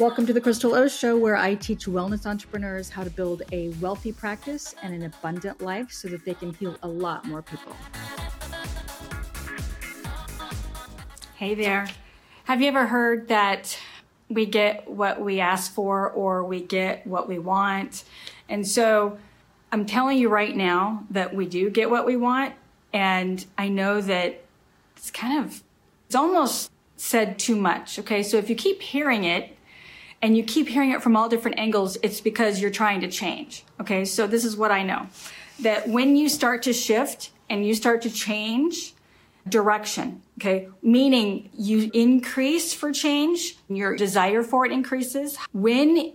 Welcome to the Crystal O Show, where I teach wellness entrepreneurs how to build a wealthy practice and an abundant life so that they can heal a lot more people. Hey there. Have you ever heard that we get what we ask for or we get what we want? And so I'm telling you right now that we do get what we want. And I know that it's kind of, it's almost said too much. Okay. So if you keep hearing it and you keep hearing it from all different angles, it's because you're trying to change. Okay. So this is what I know that when you start to shift and you start to change direction, okay, meaning you increase for change, your desire for it increases. When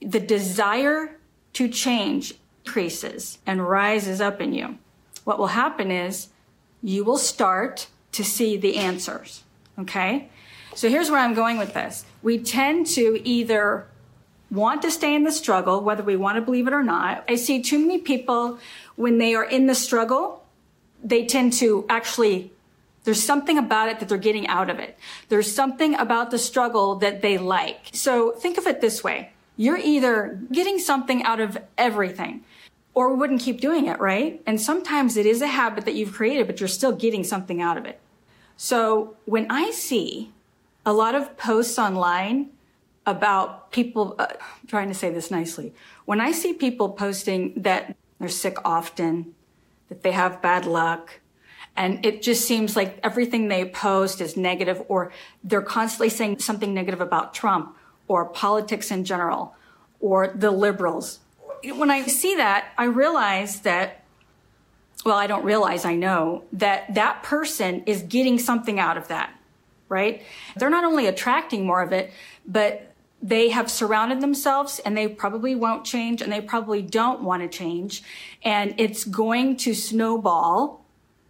the desire to change increases and rises up in you, what will happen is you will start to see the answers. Okay. So here's where I'm going with this. We tend to either want to stay in the struggle, whether we want to believe it or not. I see too many people when they are in the struggle, they tend to actually there's something about it that they're getting out of it. There's something about the struggle that they like. So think of it this way. You're either getting something out of everything or we wouldn't keep doing it, right? And sometimes it is a habit that you've created, but you're still getting something out of it. So when I see a lot of posts online about people, uh, trying to say this nicely, when I see people posting that they're sick often, that they have bad luck, and it just seems like everything they post is negative or they're constantly saying something negative about Trump or politics in general or the liberals. When I see that, I realize that well, I don't realize, I know that that person is getting something out of that, right? They're not only attracting more of it, but they have surrounded themselves and they probably won't change and they probably don't want to change. And it's going to snowball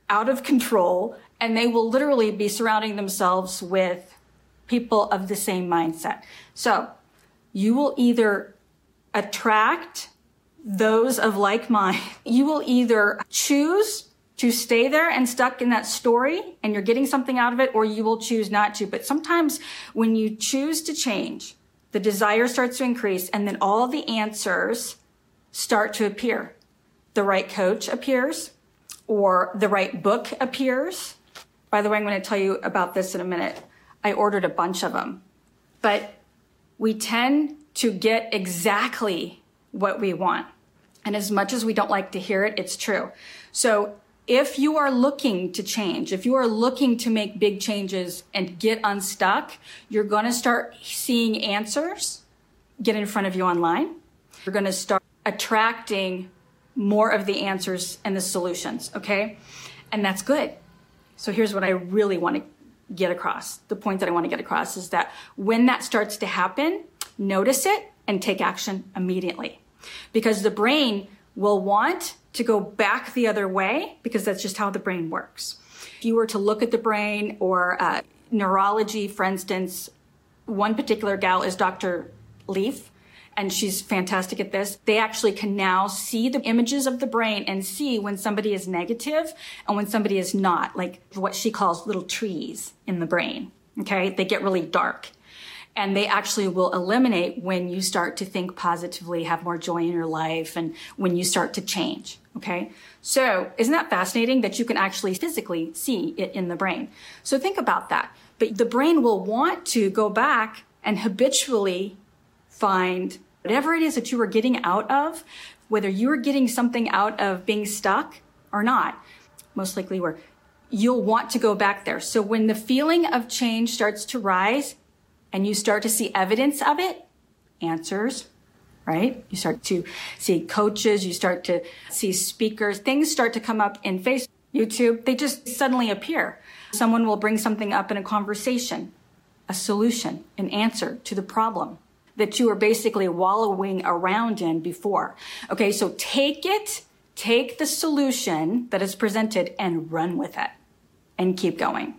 out of control and they will literally be surrounding themselves with people of the same mindset. So you will either attract those of like mind. You will either choose to stay there and stuck in that story and you're getting something out of it, or you will choose not to. But sometimes when you choose to change, the desire starts to increase and then all the answers start to appear. The right coach appears or the right book appears. By the way, I'm going to tell you about this in a minute. I ordered a bunch of them, but we tend to get exactly what we want. And as much as we don't like to hear it, it's true. So if you are looking to change, if you are looking to make big changes and get unstuck, you're going to start seeing answers get in front of you online. You're going to start attracting more of the answers and the solutions. Okay. And that's good. So here's what I really want to get across. The point that I want to get across is that when that starts to happen, notice it and take action immediately because the brain will want to go back the other way because that's just how the brain works. If you were to look at the brain or uh, neurology, for instance, one particular gal is Dr. Leaf, and she's fantastic at this. They actually can now see the images of the brain and see when somebody is negative and when somebody is not, like what she calls little trees in the brain. Okay. They get really dark and they actually will eliminate when you start to think positively, have more joy in your life, and when you start to change. Okay. So isn't that fascinating that you can actually physically see it in the brain? So think about that. But the brain will want to go back and habitually find whatever it is that you are getting out of, whether you are getting something out of being stuck or not. Most likely where you'll want to go back there. So when the feeling of change starts to rise, and you start to see evidence of it, answers, right? You start to see coaches, you start to see speakers, things start to come up in Facebook, YouTube, they just suddenly appear. Someone will bring something up in a conversation, a solution, an answer to the problem that you were basically wallowing around in before. Okay, so take it, take the solution that is presented and run with it and keep going.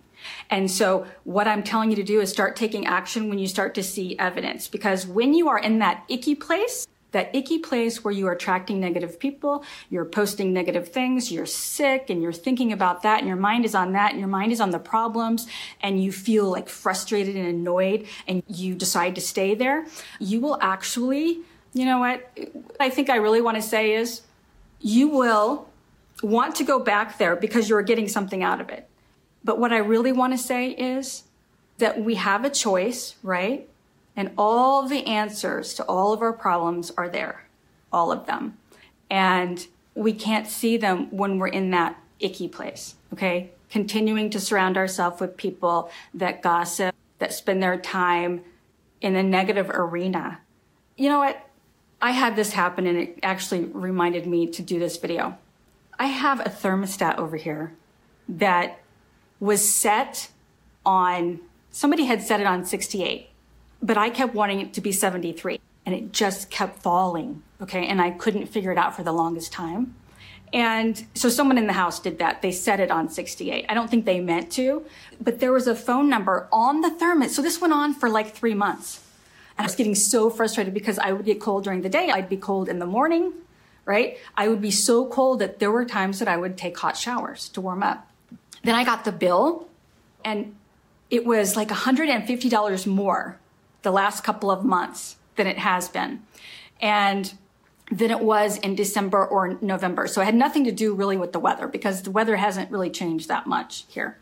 And so what I'm telling you to do is start taking action when you start to see evidence because when you are in that icky place, that icky place where you are attracting negative people, you're posting negative things, you're sick and you're thinking about that and your mind is on that and your mind is on the problems and you feel like frustrated and annoyed and you decide to stay there, you will actually, you know what I think I really want to say is you will want to go back there because you're getting something out of it. But what I really want to say is that we have a choice, right? And all the answers to all of our problems are there, all of them. And we can't see them when we're in that icky place, okay? Continuing to surround ourselves with people that gossip, that spend their time in a negative arena. You know what? I had this happen and it actually reminded me to do this video. I have a thermostat over here that was set on, somebody had set it on 68 but I kept wanting it to be 73 and it just kept falling. Okay. And I couldn't figure it out for the longest time. And so someone in the house did that. They set it on 68. I don't think they meant to, but there was a phone number on the thermos. So this went on for like three months. And I was getting so frustrated because I would get cold during the day. I'd be cold in the morning, right? I would be so cold that there were times that I would take hot showers to warm up. Then I got the bill and it was like $150 more the last couple of months than it has been. And than it was in December or November. So it had nothing to do really with the weather because the weather hasn't really changed that much here.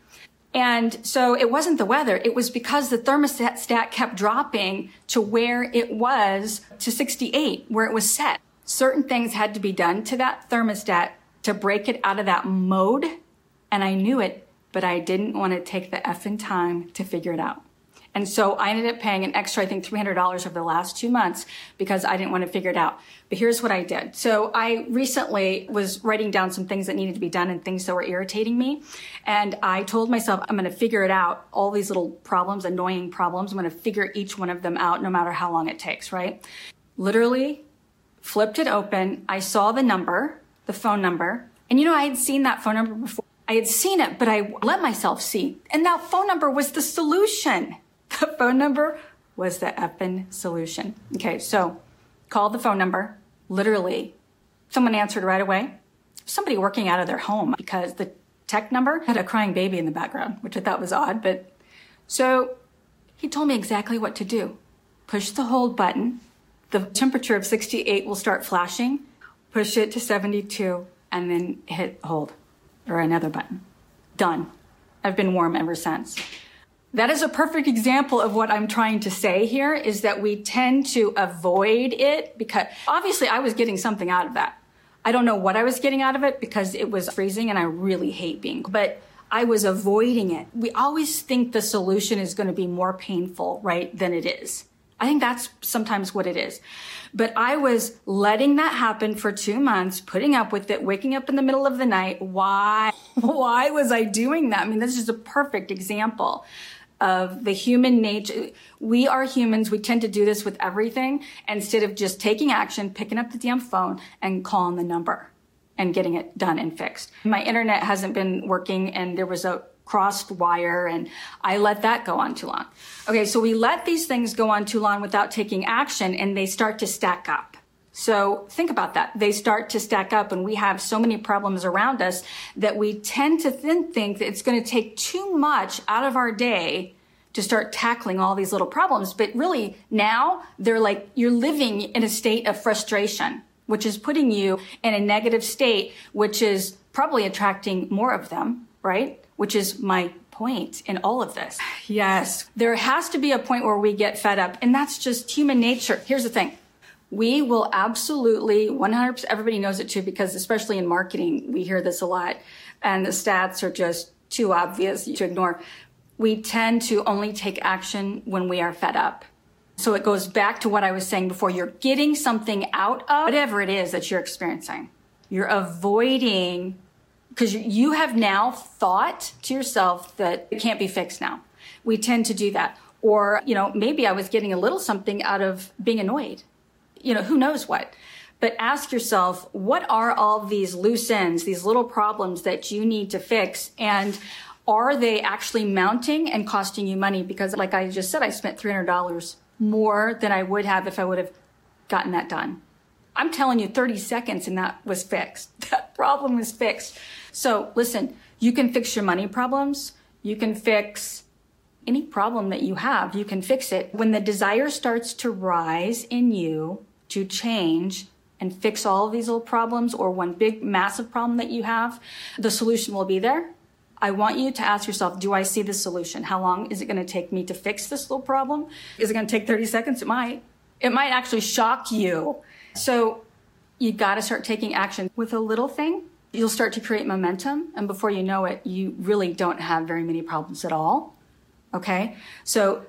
And so it wasn't the weather. It was because the thermostat kept dropping to where it was to 68, where it was set. Certain things had to be done to that thermostat to break it out of that mode. And I knew it, but I didn't want to take the effing time to figure it out. And so I ended up paying an extra, I think, $300 over the last two months because I didn't want to figure it out. But here's what I did. So I recently was writing down some things that needed to be done and things that were irritating me. And I told myself, I'm going to figure it out. All these little problems, annoying problems. I'm going to figure each one of them out no matter how long it takes, right? Literally flipped it open. I saw the number, the phone number. And you know, I had seen that phone number before. I had seen it, but I let myself see. And that phone number was the solution. The phone number was the effing solution. Okay, so called the phone number. Literally, someone answered right away. Somebody working out of their home because the tech number had a crying baby in the background, which I thought was odd. But so he told me exactly what to do. Push the hold button. The temperature of 68 will start flashing. Push it to 72 and then hit hold or another button. Done. I've been warm ever since. That is a perfect example of what I'm trying to say here is that we tend to avoid it because obviously I was getting something out of that. I don't know what I was getting out of it because it was freezing and I really hate being, but I was avoiding it. We always think the solution is going to be more painful, right, than it is. I think that's sometimes what it is. But I was letting that happen for two months, putting up with it, waking up in the middle of the night. Why? Why was I doing that? I mean, this is a perfect example of the human nature. We are humans. We tend to do this with everything instead of just taking action, picking up the damn phone and calling the number and getting it done and fixed. My internet hasn't been working and there was a crossed wire and I let that go on too long. Okay. So we let these things go on too long without taking action and they start to stack up. So think about that. They start to stack up and we have so many problems around us that we tend to then think that it's going to take too much out of our day to start tackling all these little problems. But really now they're like, you're living in a state of frustration, which is putting you in a negative state, which is probably attracting more of them, right? Which is my point in all of this. Yes. There has to be a point where we get fed up and that's just human nature. Here's the thing we will absolutely 100% everybody knows it too because especially in marketing we hear this a lot and the stats are just too obvious to ignore we tend to only take action when we are fed up so it goes back to what i was saying before you're getting something out of whatever it is that you're experiencing you're avoiding because you have now thought to yourself that it can't be fixed now we tend to do that or you know maybe i was getting a little something out of being annoyed you know, who knows what. But ask yourself, what are all these loose ends, these little problems that you need to fix? And are they actually mounting and costing you money? Because like I just said, I spent $300 more than I would have if I would have gotten that done. I'm telling you 30 seconds and that was fixed. Problem is fixed. So listen, you can fix your money problems. You can fix any problem that you have. You can fix it. When the desire starts to rise in you to change and fix all of these little problems or one big massive problem that you have, the solution will be there. I want you to ask yourself, do I see the solution? How long is it going to take me to fix this little problem? Is it going to take 30 seconds? It might. It might actually shock you. So you got to start taking action with a little thing. You'll start to create momentum. And before you know it, you really don't have very many problems at all. Okay. So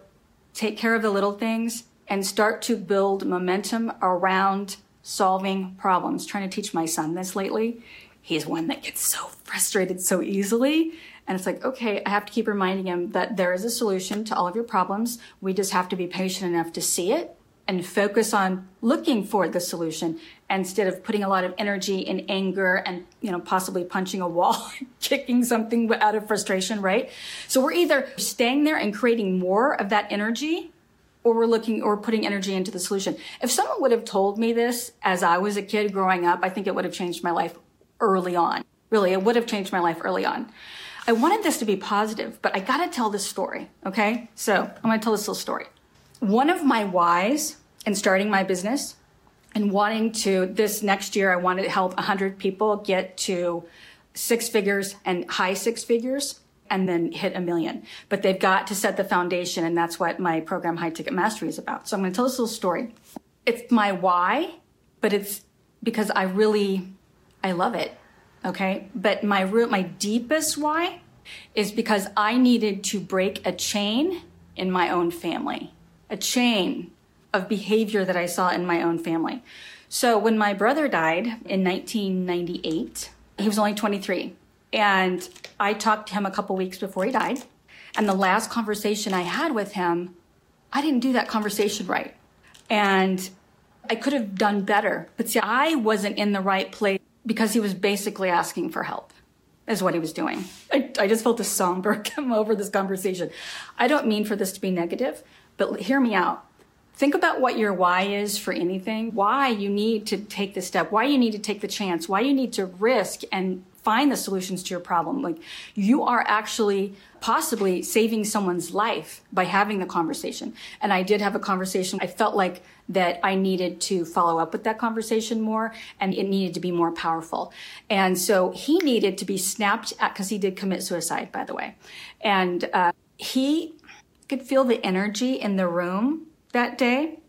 take care of the little things and start to build momentum around solving problems. Trying to teach my son this lately. He's one that gets so frustrated so easily. And it's like, okay, I have to keep reminding him that there is a solution to all of your problems. We just have to be patient enough to see it and focus on looking for the solution instead of putting a lot of energy in anger and you know possibly punching a wall kicking something out of frustration right? So we're either staying there and creating more of that energy or we're looking or putting energy into the solution. If someone would have told me this as i was a kid growing up i think it would have changed my life early on. Really it would have changed my life early on. I wanted this to be positive but i got to tell this story okay? So i'm to tell this little story one of my whys in starting my business and wanting to, this next year, I wanted to help 100 people get to six figures and high six figures and then hit a million. But they've got to set the foundation, and that's what my program High Ticket Mastery is about. So I'm going to tell this little story. It's my why, but it's because I really, I love it. Okay. But my root, my deepest why is because I needed to break a chain in my own family a chain of behavior that I saw in my own family. So when my brother died in 1998, he was only 23. And I talked to him a couple weeks before he died. And the last conversation I had with him, I didn't do that conversation right. And I could have done better. But see, I wasn't in the right place because he was basically asking for help, is what he was doing. I, I just felt a somber come over this conversation. I don't mean for this to be negative, but hear me out. Think about what your why is for anything, why you need to take the step, why you need to take the chance, why you need to risk and find the solutions to your problem. Like you are actually possibly saving someone's life by having the conversation. And I did have a conversation. I felt like that I needed to follow up with that conversation more and it needed to be more powerful. And so he needed to be snapped at because he did commit suicide, by the way. And uh, he could feel the energy in the room that day.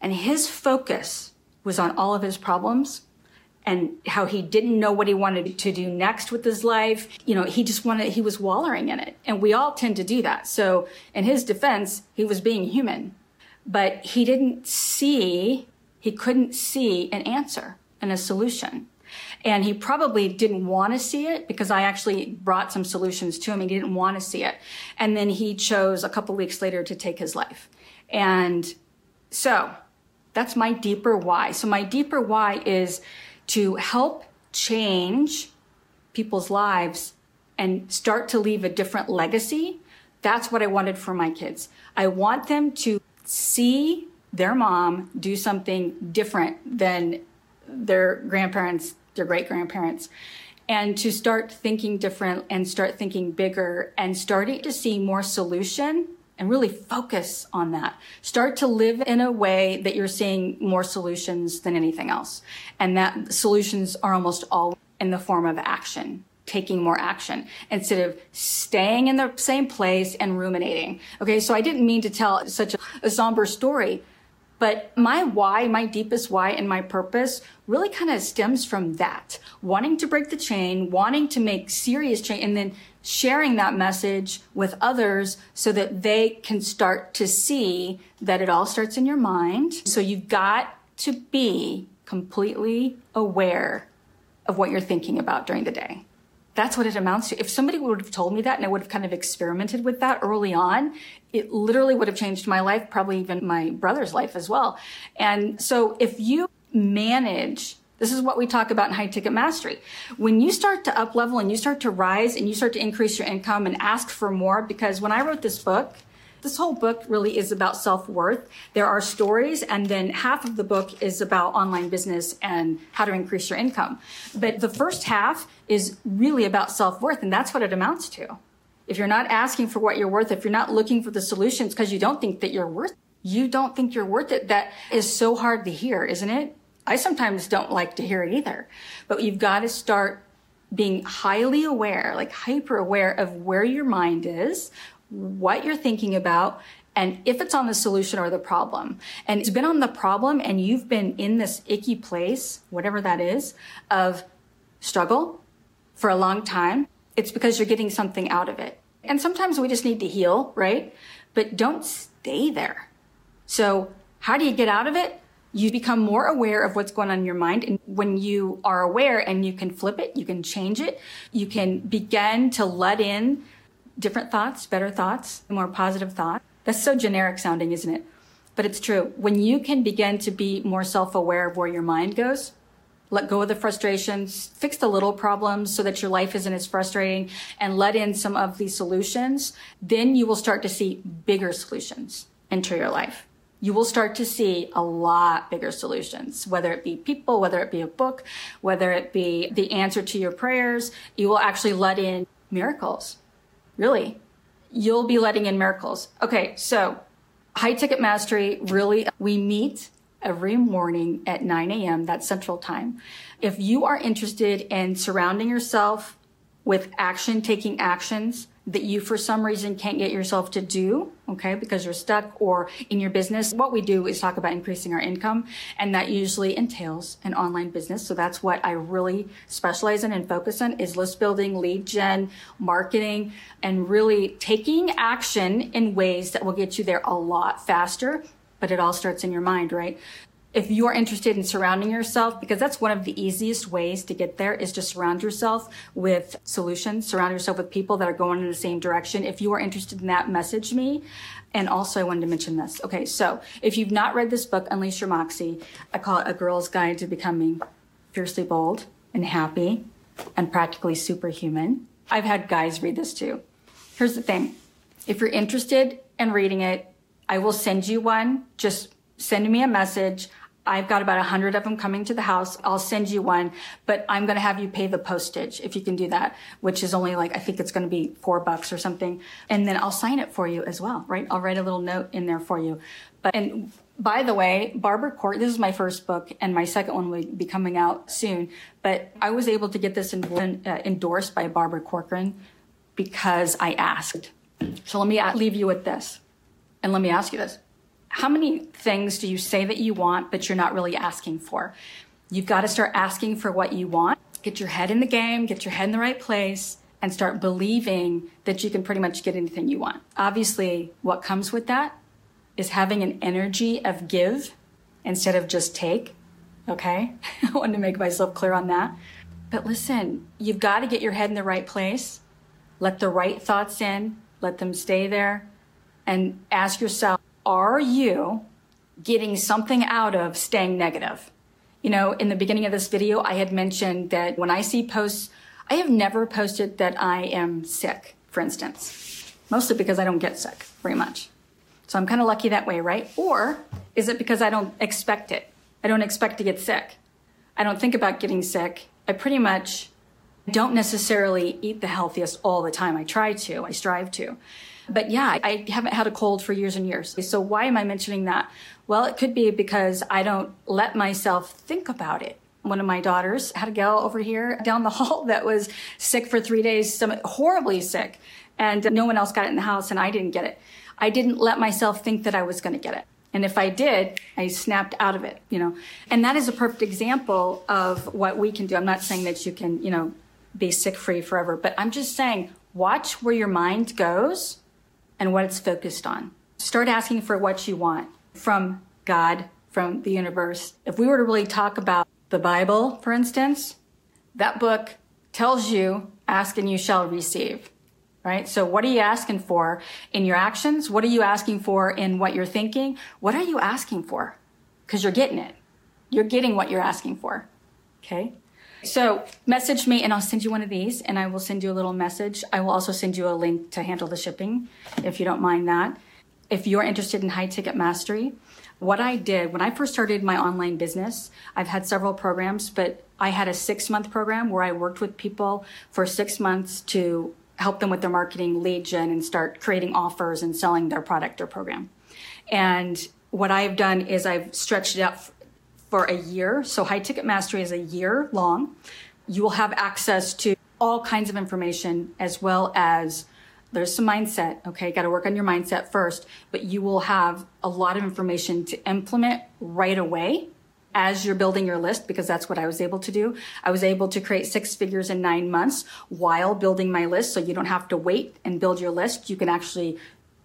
And his focus was on all of his problems and how he didn't know what he wanted to do next with his life. You know, he just wanted, he was wallowing in it. And we all tend to do that. So in his defense, he was being human, but he didn't see, he couldn't see an answer and a solution. And he probably didn't want to see it because I actually brought some solutions to him. And he didn't want to see it. And then he chose a couple weeks later to take his life. And so that's my deeper why. So my deeper why is to help change people's lives and start to leave a different legacy. That's what I wanted for my kids. I want them to see their mom do something different than their grandparents their great grandparents and to start thinking different and start thinking bigger and starting to see more solution and really focus on that. Start to live in a way that you're seeing more solutions than anything else. And that solutions are almost all in the form of action, taking more action instead of staying in the same place and ruminating. Okay. So I didn't mean to tell such a, a somber story, but my why, my deepest why and my purpose really kind of stems from that. Wanting to break the chain, wanting to make serious change, and then sharing that message with others so that they can start to see that it all starts in your mind. So you've got to be completely aware of what you're thinking about during the day that's what it amounts to. If somebody would have told me that and I would have kind of experimented with that early on, it literally would have changed my life, probably even my brother's life as well. And so if you manage this is what we talk about in high ticket mastery. When you start to up level and you start to rise and you start to increase your income and ask for more, because when I wrote this book, This whole book really is about self worth. There are stories, and then half of the book is about online business and how to increase your income. But the first half is really about self worth, and that's what it amounts to. If you're not asking for what you're worth, if you're not looking for the solutions because you don't think that you're worth, you don't think you're worth it, that is so hard to hear, isn't it? I sometimes don't like to hear it either. But you've got to start being highly aware, like hyper aware of where your mind is, what you're thinking about, and if it's on the solution or the problem. And it's been on the problem and you've been in this icky place, whatever that is, of struggle for a long time, it's because you're getting something out of it. And sometimes we just need to heal, right? But don't stay there. So how do you get out of it? You become more aware of what's going on in your mind. And when you are aware and you can flip it, you can change it, you can begin to let in different thoughts, better thoughts, more positive thoughts. That's so generic sounding, isn't it? But it's true. When you can begin to be more self aware of where your mind goes, let go of the frustrations, fix the little problems so that your life isn't as frustrating, and let in some of these solutions, then you will start to see bigger solutions enter your life. You will start to see a lot bigger solutions, whether it be people, whether it be a book, whether it be the answer to your prayers. You will actually let in miracles Really? You'll be letting in miracles. Okay, so high ticket mastery, really, we meet every morning at 9 a.m. That's central time. If you are interested in surrounding yourself with action taking actions, that you for some reason can't get yourself to do, okay, because you're stuck or in your business, what we do is talk about increasing our income. And that usually entails an online business. So that's what I really specialize in and focus on is list building, lead gen, marketing, and really taking action in ways that will get you there a lot faster. But it all starts in your mind, right? If you're interested in surrounding yourself, because that's one of the easiest ways to get there is to surround yourself with solutions, surround yourself with people that are going in the same direction. If you are interested in that, message me. And also I wanted to mention this. Okay. So if you've not read this book, Unleash Your Moxie, I call it a girl's guide to becoming fiercely bold and happy and practically superhuman. I've had guys read this too. Here's the thing. If you're interested in reading it, I will send you one. Just send me a message. I've got about a hundred of them coming to the house. I'll send you one, but I'm going to have you pay the postage if you can do that, which is only like, I think it's going to be four bucks or something. And then I'll sign it for you as well, right? I'll write a little note in there for you. But, and by the way, Barbara Cork, this is my first book and my second one will be coming out soon, but I was able to get this uh, endorsed by Barbara Corcoran because I asked. So let me leave you with this. And let me ask you this how many things do you say that you want, but you're not really asking for? You've got to start asking for what you want. Get your head in the game, get your head in the right place, and start believing that you can pretty much get anything you want. Obviously, what comes with that is having an energy of give instead of just take. Okay? I wanted to make myself clear on that. But listen, you've got to get your head in the right place, let the right thoughts in, let them stay there, and ask yourself, are you getting something out of staying negative? You know, in the beginning of this video, I had mentioned that when I see posts, I have never posted that I am sick, for instance, mostly because I don't get sick very much. So I'm kind of lucky that way, right? Or is it because I don't expect it? I don't expect to get sick. I don't think about getting sick. I pretty much don't necessarily eat the healthiest all the time. I try to, I strive to. But yeah, I haven't had a cold for years and years. So why am I mentioning that? Well, it could be because I don't let myself think about it. One of my daughters had a gal over here down the hall that was sick for three days, some horribly sick, and no one else got it in the house, and I didn't get it. I didn't let myself think that I was going to get it. And if I did, I snapped out of it, you know. And that is a perfect example of what we can do. I'm not saying that you can, you know, be sick free forever, but I'm just saying watch where your mind goes and what it's focused on. Start asking for what you want from God, from the universe. If we were to really talk about the Bible, for instance, that book tells you, ask and you shall receive, right? So what are you asking for in your actions? What are you asking for in what you're thinking? What are you asking for? Because you're getting it. You're getting what you're asking for. Okay. So message me and I'll send you one of these and I will send you a little message. I will also send you a link to handle the shipping if you don't mind that. if you're interested in high ticket mastery, what I did when I first started my online business, I've had several programs, but I had a six month program where I worked with people for six months to help them with their marketing lead gen and start creating offers and selling their product or program. And what I've done is I've stretched it out for a year. So high ticket mastery is a year long. You will have access to all kinds of information as well as there's some mindset. Okay. Got to work on your mindset first, but you will have a lot of information to implement right away as you're building your list because that's what I was able to do. I was able to create six figures in nine months while building my list. So you don't have to wait and build your list. You can actually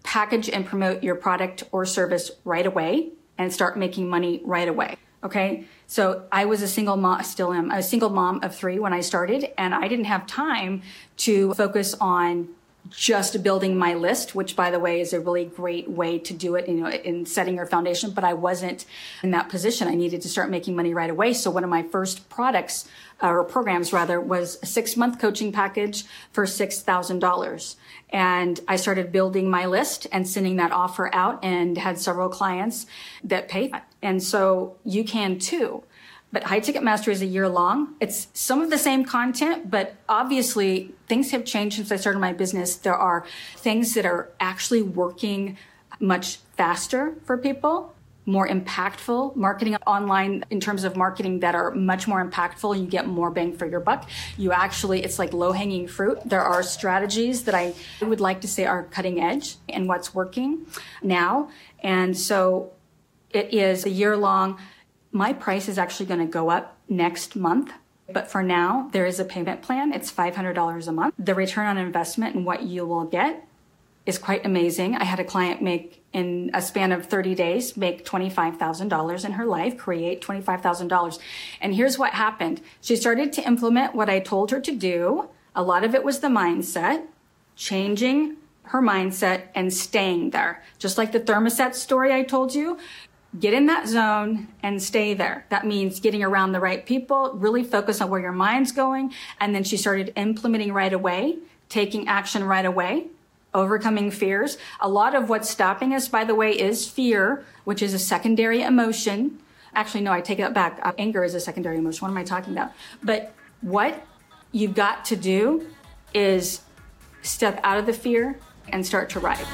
package and promote your product or service right away and start making money right away. Okay. So I was a single mom, still am a single mom of three when I started and I didn't have time to focus on just building my list, which by the way is a really great way to do it, you know, in setting your foundation. But I wasn't in that position. I needed to start making money right away. So one of my first products uh, or programs rather was a six month coaching package for $6,000. And I started building my list and sending that offer out and had several clients that paid. And so you can too but High Ticket Mastery is a year long. It's some of the same content, but obviously things have changed since I started my business. There are things that are actually working much faster for people, more impactful marketing online in terms of marketing that are much more impactful. You get more bang for your buck. You actually, it's like low hanging fruit. There are strategies that I would like to say are cutting edge and what's working now. And so it is a year long my price is actually going to go up next month. But for now, there is a payment plan. It's $500 a month. The return on investment and what you will get is quite amazing. I had a client make in a span of 30 days, make $25,000 in her life, create $25,000. And here's what happened. She started to implement what I told her to do. A lot of it was the mindset, changing her mindset and staying there. Just like the thermostat story I told you, get in that zone and stay there. That means getting around the right people, really focus on where your mind's going. And then she started implementing right away, taking action right away, overcoming fears. A lot of what's stopping us, by the way, is fear, which is a secondary emotion. Actually, no, I take that back. Uh, anger is a secondary emotion. What am I talking about? But what you've got to do is step out of the fear and start to ride.